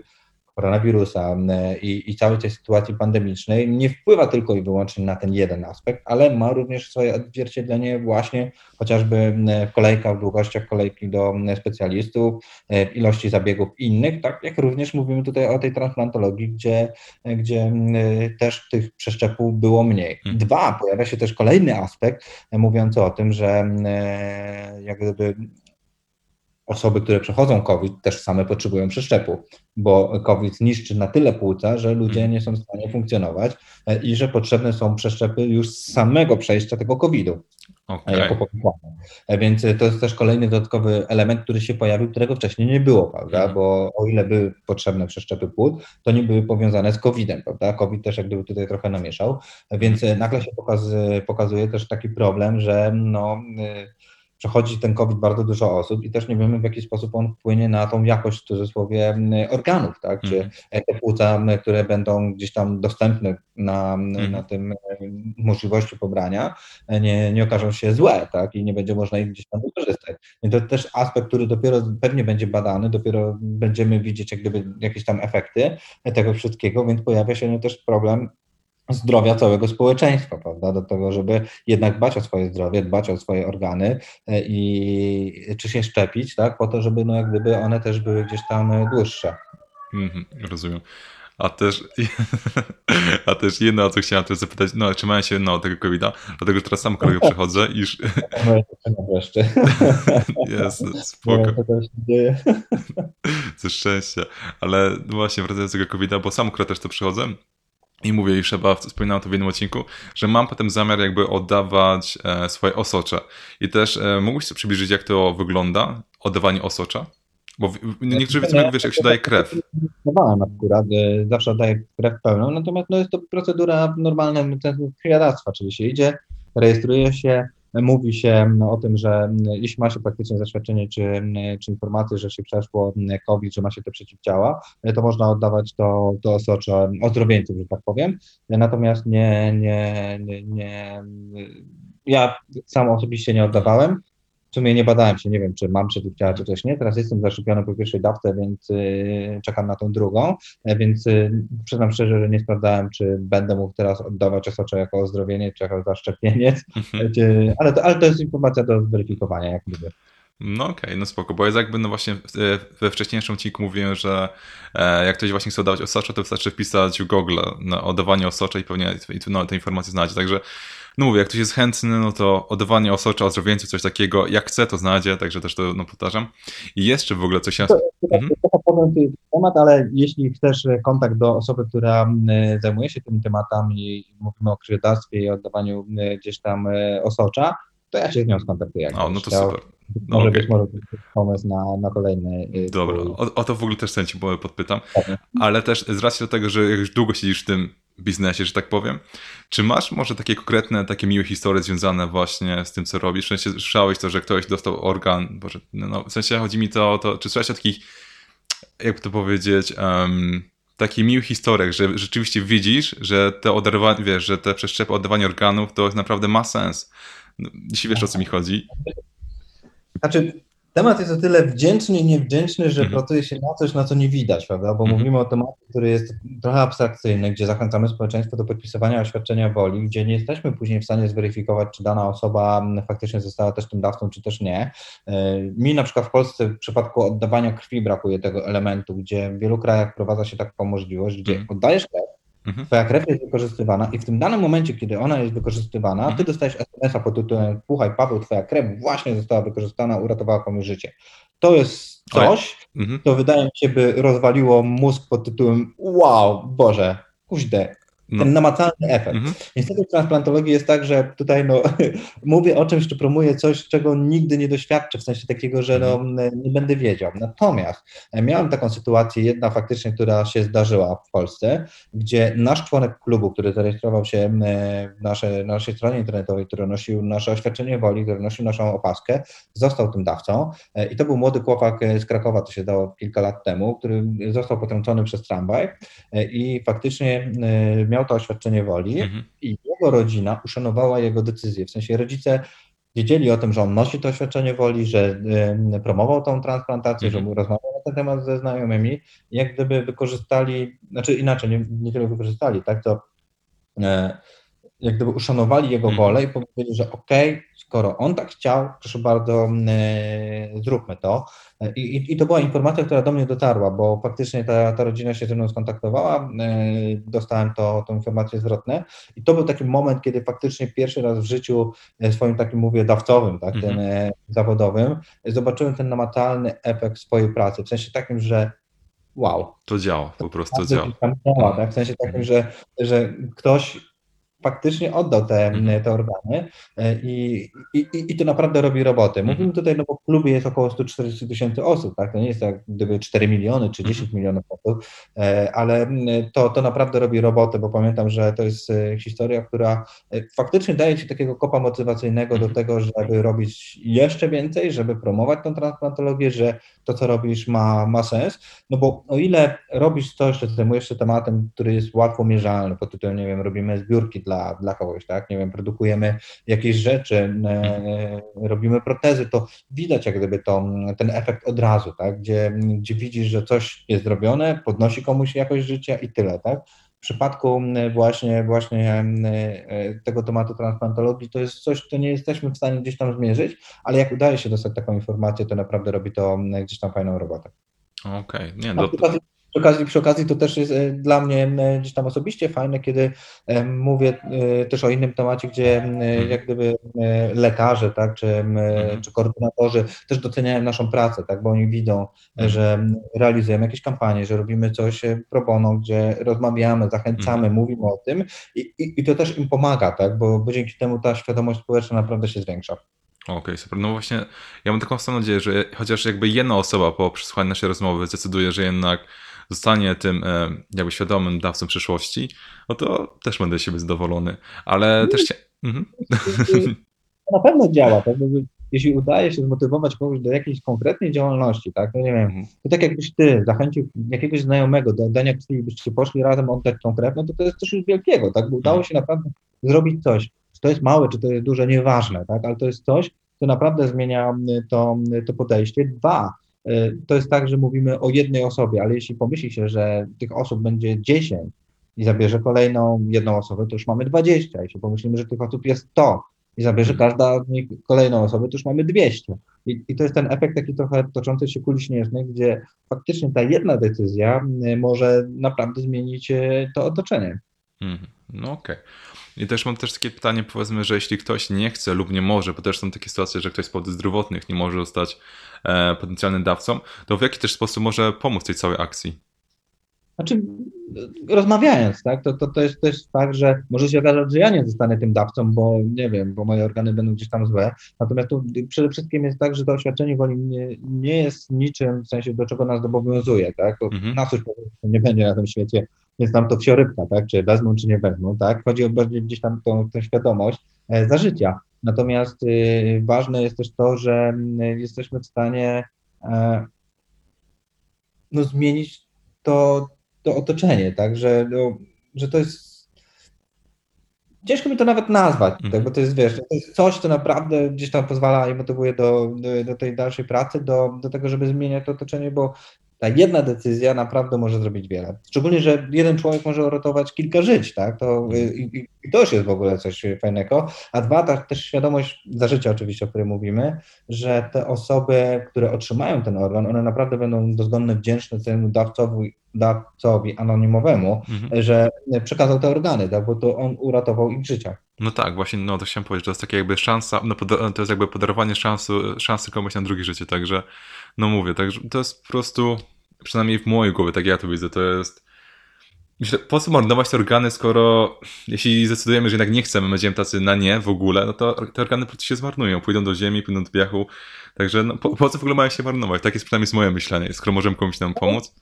koronawirusa i, i całej tej sytuacji pandemicznej nie wpływa tylko i wyłącznie na ten jeden aspekt, ale ma również swoje odzwierciedlenie właśnie chociażby w kolejkach, w długościach kolejki do specjalistów, e, w ilości zabiegów innych, tak jak również mówimy tutaj o tej transplantologii, gdzie, gdzie też tych przeszczepów było mniej. Hmm. Dwa, pojawia się też kolejny aspekt e, mówiący o tym, że jak gdyby osoby, które przechodzą COVID, też same potrzebują przeszczepu, bo COVID niszczy na tyle płuca, że ludzie mhm. nie są w stanie funkcjonować e, i że potrzebne są przeszczepy już z samego przejścia tego COVID-u. Okay. Jako e, Więc to jest też kolejny dodatkowy element, który się pojawił, którego wcześniej nie było, prawda? Mhm. Bo o ile były potrzebne przeszczepy płuc, to nie były powiązane z COVID-em, prawda? COVID też jak gdyby tutaj trochę namieszał, więc nagle się pokazuje też taki problem, że no, przechodzi ten COVID bardzo dużo osób i też nie wiemy, w jaki sposób on wpłynie na tą jakość, w cudzysłowie, organów, tak? Czy mhm. te płuca, które będą gdzieś tam dostępne na, mm. na tym możliwości pobrania, nie, nie okażą się złe, tak? I nie będzie można ich gdzieś tam wykorzystać. I to też aspekt, który dopiero pewnie będzie badany, dopiero będziemy widzieć jak gdyby jakieś tam efekty tego wszystkiego, więc pojawia się no też problem zdrowia całego społeczeństwa, prawda? Do tego, żeby jednak dbać o swoje zdrowie, dbać o swoje organy e, i czy się szczepić, tak? Po to, żeby no jak gdyby one też były gdzieś tam dłuższe. Mm, rozumiem. A też, [LAUGHS] a też jedno, o co chciałem też zapytać, no, czy mają się no, tego covid dlatego że teraz sam kolego przechodzę i już... Wreszcie. [LAUGHS] Jest, spoko. [LAUGHS] Ze szczęścia. Ale właśnie wracając do tego covid bo sam akurat też to przechodzę i mówię, już chyba wspominałem to w jednym odcinku, że mam potem zamiar jakby oddawać e, swoje osocze. I też e, mógłbyś sobie przybliżyć, jak to wygląda, oddawanie osocza? Bo niektórzy wiedzą, wiesz, jak się daje krew. Dawałem akurat, zawsze oddaję krew pełną, natomiast no, jest to procedura normalna krwiodawstwa, czyli się idzie, rejestruje się, mówi się o tym, że jeśli ma się praktycznie zaświadczenie czy, czy informację, że się przeszło COVID, że ma się te przeciwciała, to można oddawać to, to osocze ozdrowieńców, że tak powiem. Natomiast nie, nie, nie, nie ja sam osobiście nie oddawałem. W sumie nie badałem się, nie wiem, czy mam przeciwciała, czy też nie. Teraz jestem zaszczepiony po pierwszej dawce, więc y, czekam na tą drugą, e, więc y, przyznam szczerze, że nie sprawdzałem, czy będę mógł teraz oddawać osocze jako ozdrowienie, czy jako zaszczepieniec, mhm. ale, to, ale to jest informacja do zweryfikowania, jak mówię. No okej, okay, no spoko, bo jest jakby no właśnie we wcześniejszym odcinku mówiłem, że e, jak ktoś właśnie chce oddawać osocze, to wystarczy wpisać w Google no, oddawanie osocza i pewnie no, te informacje znajdzie, także no mówię, jak ktoś jest chętny, no to oddawanie osocza, ozdrowieńcu, coś takiego, jak chce, to znajdzie, także też to no, powtarzam. I jeszcze w ogóle coś... Ja... To, mhm. temat, ale jeśli chcesz kontakt do osoby, która zajmuje się tymi tematami, mówimy o krwiodawstwie i oddawaniu gdzieś tam e, osocza, to ja się z nią skontaktuję. O, no to super. No, może okay. być może pomysł na, na kolejny. Y, Dobra, o, o, to w ogóle też chcę Ci podpytam, ale też z racji do tego, że już długo siedzisz w tym biznesie, że tak powiem, czy masz może takie konkretne, takie miłe historie związane właśnie z tym, co robisz? W sensie słyszałeś to, że ktoś dostał organ, boże, no, no w sensie chodzi mi to to, czy słyszałeś o takich, jakby to powiedzieć, um, takich miłych historiach, że rzeczywiście widzisz, że te oderwanie, wiesz, że te przeszczepy, oddawanie organów to naprawdę ma sens. No, jeśli wiesz, o co mi chodzi. Znaczy, temat jest o tyle wdzięczny i niewdzięczny, że mhm. pracuje się na coś, na co nie widać, prawda? Bo mhm. mówimy o temacie, który jest trochę abstrakcyjny, gdzie zachęcamy społeczeństwo do podpisywania oświadczenia woli, gdzie nie jesteśmy później w stanie zweryfikować, czy dana osoba faktycznie została też tym dawcą, czy też nie. E, mi na przykład w Polsce w przypadku oddawania krwi brakuje tego elementu, gdzie w wielu krajach wprowadza się taką możliwość, gdzie mhm. oddajesz krew, Mhm. Twoja krew jest wykorzystywana i w tym danym momencie, kiedy ona jest wykorzystywana, mhm. ty dostajesz SMS-a pod tytułem Słuchaj Paweł, twoja krew właśnie została wykorzystana, uratowała komuś życie. To jest coś, mhm. co wydaje mi się by rozwaliło mózg pod tytułem wow, Boże, kuźde, no. ten namacalny efekt. Mhm. Niestety w transplantologii jest tak, że tutaj no, [LAUGHS] mówię o czymś, czy promuję coś, czego nigdy nie doświadczę, w sensie takiego, że no, mhm. nie będę wiedział. Natomiast e, miałem taką sytuację, jedna faktycznie, która się zdarzyła w Polsce, gdzie nasz członek klubu, który zarejestrował się e, w nasze, na naszej stronie internetowej, który nosił nasze oświadczenie woli, który nosił naszą opaskę, został tym dawcą e, i to był młody chłopak z Krakowa, to się dało kilka lat temu, który został potrącony przez tramwaj i faktycznie miał miał to oświadczenie woli mhm. i jego rodzina uszanowała jego decyzję. W sensie rodzice wiedzieli o tym, że on nosi to oświadczenie woli, że y, promował tą transplantację, mhm. że rozmawiał na ten temat ze znajomymi, jak gdyby wykorzystali, znaczy inaczej, nie, nie tyle wykorzystali, tak, to y, jak gdyby uszanowali jego mhm. wolę i powiedzieli, że okej, okay, skoro on tak chciał, proszę bardzo, y, zróbmy to. I, i, I, to była informacja, która do mnie dotarła, bo faktycznie ta, ta rodzina się ze mną skontaktowała, yy, dostałem to, tą informację zwrotną i to był taki moment, kiedy faktycznie pierwszy raz w życiu e, swoim takim, mówię, dawcowym, tak, mm -hmm. zawodowym, zobaczyłem ten namacalny efekt swojej pracy, w sensie takim, że wow. To działa, po prostu działa. działa tak? W sensie takim, że, że ktoś faktycznie oddał te, mhm. te organy e, i, i, i to naprawdę robi robotę. Mówimy mhm. tutaj, no bo w klubie jest około 140 tysięcy osób, tak? To nie jest jak gdyby 4 miliony czy 10 mhm. milionów osób, e, ale to, to naprawdę robi robotę, bo pamiętam, że to jest e, historia, która faktycznie daje ci takiego kopa motywacyjnego do tego, żeby robić jeszcze więcej, żeby promować tą transplantologię, że to, co robisz ma, ma sens, no bo o ile robisz coś, że zajmujesz się tematem, który jest łatwo mierzalny, pod tytułem, nie wiem, robimy zbiórki dla, dla kogoś, tak? Nie wiem, produkujemy jakieś rzeczy, e, robimy protezy, to widać jak gdyby to, ten efekt od razu, tak? Gdzie, gdzie widzisz, że coś jest zrobione, podnosi komuś jakość życia i tyle, tak? W przypadku właśnie, właśnie e, tego tematu transplantologii to jest coś, co nie jesteśmy w stanie gdzieś tam zmierzyć, ale jak udaje się dostać taką informację, to naprawdę robi to gdzieś tam fajną robotę. Okej, okay. nie, do Przy okazji, przy okazji to też jest e, dla mnie e, gdzieś tam osobiście fajne, kiedy e, mówię też o innym temacie, gdzie mhm. jak gdyby lekarze, tak, czy, mhm. czy koordynatorzy też doceniają naszą pracę, tak, bo oni widzą, mhm. że realizujemy jakieś kampanie, że robimy coś pro bono, gdzie rozmawiamy, zachęcamy, mówimy o tym i, i, i to też im pomaga, tak, bo, bo dzięki temu ta świadomość społeczna naprawdę się zwiększa. Okej, okay, super. No właśnie, ja mam taką samą nadzieję, że chociaż jakby jedna osoba po przesłuchaniu naszej rozmowy zdecyduje, że jednak zostanie tym e, jakby świadomym dawcą przyszłości, no to też będę siebie zadowolony. Ale też się... Mhm. To [LAUGHS] na pewno działa, tak? Jeśli udaje się zmotywować kogoś do jakiejś konkretnej działalności, tak, no nie wiem, mhm. to tak jakbyś ty zachęcił jakiegoś znajomego do oddania krwi, byście poszli razem oddać tą krew, no to to jest coś już wielkiego, tak, bo udało się naprawdę zrobić coś. Czy to jest małe, czy to jest duże, nieważne, tak, ale to jest coś, co naprawdę zmienia to, to podejście. Dwa, to jest tak, że mówimy o jednej osobie, ale jeśli pomyśli się, że tych osób będzie 10 i zabierze kolejną jedną osobę, to już mamy 20. Jeśli pomyślimy, że tych osób jest 100 i zabierze każda z nich kolejną osobę, to już mamy 200. I, I, to jest ten efekt taki trochę toczący się kuli śnieżnej, gdzie faktycznie ta jedna decyzja y, może naprawdę zmienić y, to otoczenie. Mm, no okej. Okay. I też mam też takie pytanie, powiedzmy, że jeśli ktoś nie chce lub nie może, bo też są takie sytuacje, że ktoś z powodów zdrowotnych nie może zostać potencjalnym dawcą, to w jaki też sposób może pomóc tej całej akcji? Znaczy, rozmawiając, tak, to, to, to, jest, to jest fakt, że może się okazać, że ja nie zostanę tym dawcą, bo nie wiem, bo moje organy będą gdzieś tam złe. Natomiast tu przede wszystkim jest tak, że to oświadczenie woli nie, nie jest niczym, w sensie do czego nas zobowiązuje, tak? To mhm. nas już nie będzie na tym świecie, jest nam to wsiorybka, tak? Czy wezmą, czy nie wezmą, tak? Chodzi o bardziej gdzieś tam tą, tą świadomość e, za życia. Natomiast y, ważne jest też to, że y, jesteśmy w stanie e, no, zmienić to, to otoczenie, tak, że, no, że to jest ciężko mi to nawet nazwać, tak, mhm. bo to jest, wiesz, to jest coś, co naprawdę gdzieś tam pozwala i motywuje do, do, do, tej dalszej pracy, do, do tego, żeby zmieniać to otoczenie, bo ta jedna decyzja naprawdę może zrobić wiele. Szczególnie, że jeden człowiek może uratować kilka żyć, tak? To, mhm. i, i to już jest w ogóle coś fajnego. A dwa, ta też świadomość za życia oczywiście, o której mówimy, że te osoby, które otrzymają ten organ, one naprawdę będą dozgonnie wdzięczne temu dawcowi, dawcowi anonimowemu, mhm. że przekazał te organy, tak? bo to on uratował ich życia. No tak, właśnie, no to chciałem powiedzieć, że to jest takie jakby szansa, no to jest jakby podarowanie szansy, szansy komuś na drugie życie, także no mówię, także to jest po prostu, przynajmniej w mojej głowie, tak ja to widzę, to jest Myślę, po co marnować te organy, skoro jeśli zdecydujemy, że jednak nie chcemy, będziemy tacy na nie w ogóle, no to te organy po prostu się zmarnują, pójdą do ziemi, pójdą do piachu, także no, po, po, co w ogóle mają się marnować? Tak jest przynajmniej moje myślenie, skoro możemy komuś nam pomóc.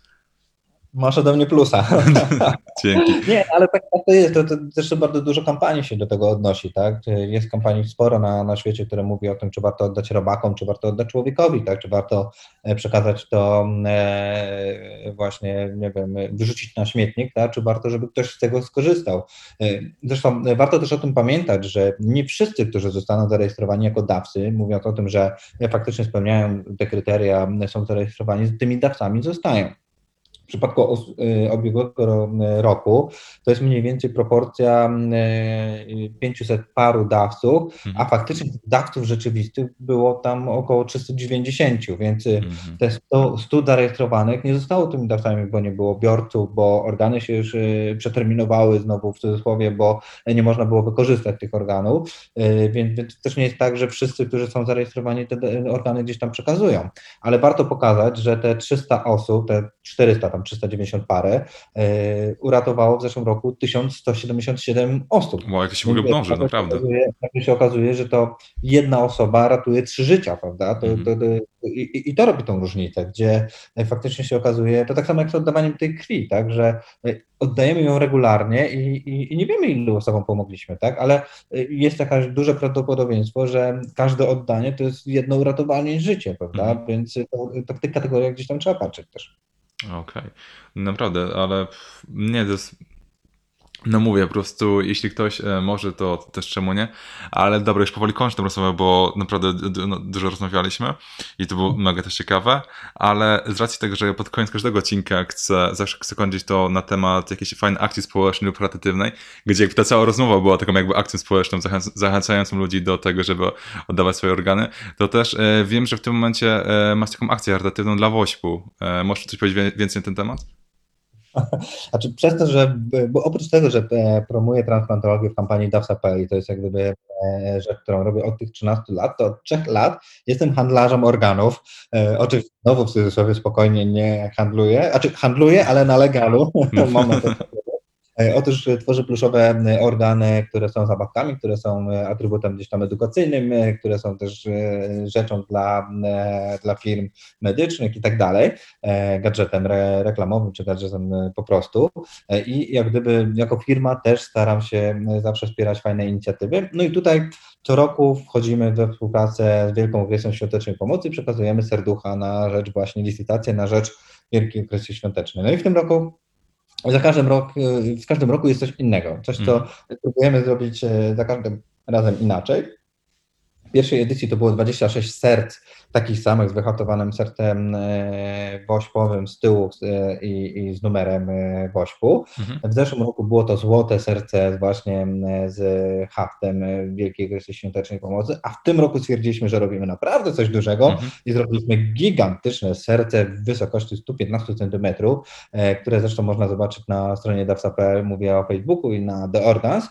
Masz ode mnie plusa. [LAUGHS] Dzięki. Nie, ale tak, tak to jest. To, to też bardzo dużo kampanii się do tego odnosi, tak? Jest kampanii sporo na, na świecie, które mówi o tym, czy warto oddać robakom, czy warto oddać człowiekowi, tak? Czy warto e, przekazać to e, właśnie, nie wiem, wyrzucić na śmietnik, tak? Czy warto, żeby ktoś z tego skorzystał. E, zresztą warto też o tym pamiętać, że nie wszyscy, którzy zostaną zarejestrowani jako dawcy, mówiąc o tym, że faktycznie spełniają te kryteria, są zarejestrowani, tymi dawcami zostają. W przypadku ubiegłego y, roku to jest mniej więcej proporcja 500 y, paru dawców, mhm. a faktycznie dawców rzeczywistych było tam około 390, więc y, mhm. te 100, 100 zarejestrowanych nie zostało tymi dawcami, bo nie było biorców, bo organy się już przeterminowały znowu w cudzysłowie, bo nie można było wykorzystać tych organów, więc, więc też nie jest tak, że wszyscy, którzy są zarejestrowani, te organy gdzieś tam przekazują, ale warto pokazać, że te 300 osób, te 400 tam 390 parę, e, uratowało w zeszłym roku 1177 osób. Wow, jak to się w ogóle mnoży, naprawdę. Tak się okazuje, że to jedna osoba ratuje trzy życia, prawda? To, mm to, to, i, I to robi tą różnicę, gdzie faktycznie się okazuje, to tak samo jak z oddawaniem tej krwi, tak, że oddajemy ją regularnie i, i, i, nie wiemy, ilu osobom pomogliśmy, tak? Ale jest jakaś duże prawdopodobieństwo, że każde oddanie to jest jedno uratowanie życia, prawda? Mhm. Więc to, to w tych kategoriach gdzieś tam trzeba patrzeć też. Okej, okay. naprawdę, ale nie, to jest no mówię, po prostu jeśli ktoś e, może, to też czemu nie. Ale dobra, już powoli kończę tę rozmowę, bo naprawdę no, dużo rozmawialiśmy i to było mega też ciekawe, ale z racji tego, że pod koniec każdego odcinka chcę, zawsze chcę kończyć to na temat jakiejś fajnej akcji społecznej lub charytatywnej, gdzie jakby ta cała rozmowa była taką jakby akcją społeczną, zachęcającą ludzi do tego, żeby oddawać swoje organy, to też e, wiem, że w tym momencie e, masz taką akcję charytatywną dla Wośpu. Możesz coś powiedzieć więcej na ten temat? [LAUGHS] Znaczy przez to, że, bo oprócz tego, że e, promuję transplantologię w kampanii DAWSA.pl i to jest jak gdyby e, rzecz, którą robię od tych 13 lat, to od 3 lat jestem handlarzem organów. E, oczywiście znowu w cudzysłowie spokojnie nie handluję, znaczy handluję, ale na legalu. [LAUGHS] To E, otóż tworzy pluszowe e, organy, które są zabawkami, które są e, atrybutem gdzieś tam edukacyjnym, które są też rzeczą dla, dla firm medycznych i tak dalej, gadżetem reklamowym czy gadżetem po prostu. I jak gdyby jako firma też staram się zawsze wspierać fajne inicjatywy. No i tutaj co roku wchodzimy we współpracę z Wielką Okresją Świątecznej Pomocy, przekazujemy serducha na rzecz właśnie licytację, na rzecz Wielkiej Okresy Świątecznej. No i w tym roku za każdym rok, w każdym roku jest coś innego. Coś, co mm. próbujemy zrobić e, za każdym razem inaczej. W pierwszej edycji to było 26 serc takich samych z wyhatowanym sercem e, wośpowym z tyłu e, i, i z numerem e, wośpu. Mhm. W zeszłym roku było to złote serce właśnie z haftem Wielkiej Gresy Świątecznej Pomocy, a w tym roku stwierdziliśmy, że robimy naprawdę coś dużego mhm. i zrobiliśmy gigantyczne serce w wysokości 115 cm, które zresztą można zobaczyć na stronie dawsa.pl, mówię o Facebooku i na The Organs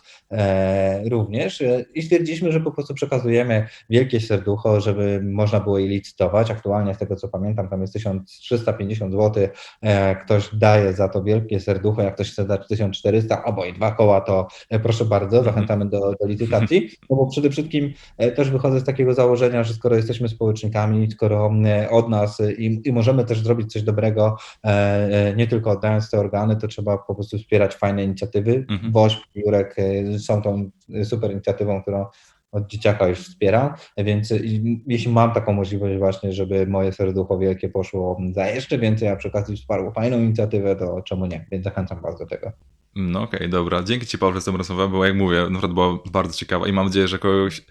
również i stwierdziliśmy, że po prostu przekazujemy wielkie serducho, żeby można było je licytować. Aktualnie z tego co pamiętam, tam jest 1350 zł. E, ktoś daje za to wielkie serducho, jak ktoś chce dać 1400, albo i dwa koła, to e, proszę bardzo, mhm. zachęcamy do, do licytacji. No bo przede wszystkim e, też wychodzę z takiego założenia, że skoro jesteśmy społecznikami, skoro od nas i, i możemy też zrobić coś dobrego, nie tylko oddając te organy, to trzeba po prostu wspierać fajne inicjatywy. Mhm. WOŚP, Jurek są tą super inicjatywą, którą od dzieciaka już wspieram, więc jeśli mam taką możliwość właśnie, żeby moje serducho wielkie poszło za jeszcze więcej, a przy okazji wsparło fajną inicjatywę, to czemu nie? Więc zachęcam bardzo do tego. No okej, okay, dobra. Dzięki Ci Paweł za tę rozmowę, bo jak mówię, naprawdę była bardzo ciekawa i mam nadzieję, że kogoś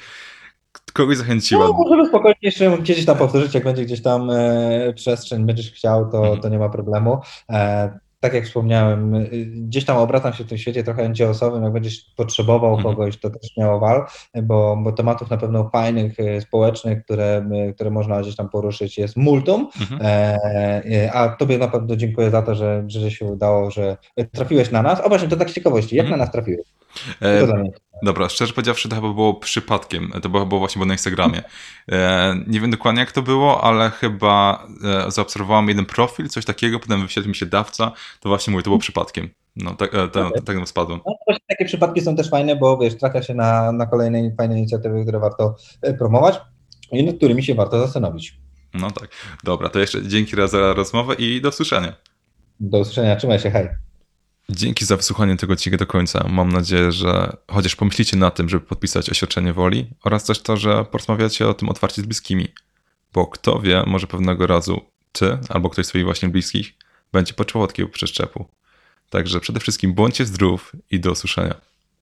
kogoś zachęciła. No, możemy spokojnie jeszcze kiedyś tam powtórzyć, jak będzie gdzieś tam e, przestrzeń, będziesz chciał, to, mhm. to nie ma problemu. E, tak jak wspomniałem, y, gdzieś tam obracam się w tym świecie trochę NGO-sowym, jak będziesz potrzebował mhm. kogoś, to też miało wal, bo, bo tematów na pewno fajnych, y, społecznych, które, y, które można gdzieś tam poruszyć jest multum, mhm. e, a Tobie na pewno dziękuję za to, że, że się udało, że trafiłeś na nas. O właśnie, to tak z ciekawości, jak mhm. na nas trafiłeś? E, dobra, szczerze powiedziawszy, to chyba było przypadkiem. To było, właśnie było na Instagramie. E, nie wiem dokładnie jak to było, ale chyba e, zaobserwowałem jeden profil, coś takiego, potem wyświetlił mi się dawca, to właśnie mówię, to było przypadkiem. No, tak, e, tak, tak nam spadłem. No, takie przypadki są też fajne, bo wiesz, trafia się na, na kolejne fajne inicjatywy, które warto e, promować i nad którymi się warto zastanowić. No tak. Dobra, to jeszcze dzięki raz za rozmowę i do usłyszenia. Do usłyszenia, trzymaj się, hej. Dzięki za wysłuchanie tego odcinka do końca. Mam nadzieję, że chociaż pomyślicie na tym, żeby podpisać oświadczenie woli oraz też to, że porozmawiacie o tym otwarcie z bliskimi. Bo kto wie, może pewnego razu ty albo ktoś z swoich właśnie bliskich będzie potrzebował takiego przeszczepu. Także przede wszystkim bądźcie zdrów i do usłyszenia.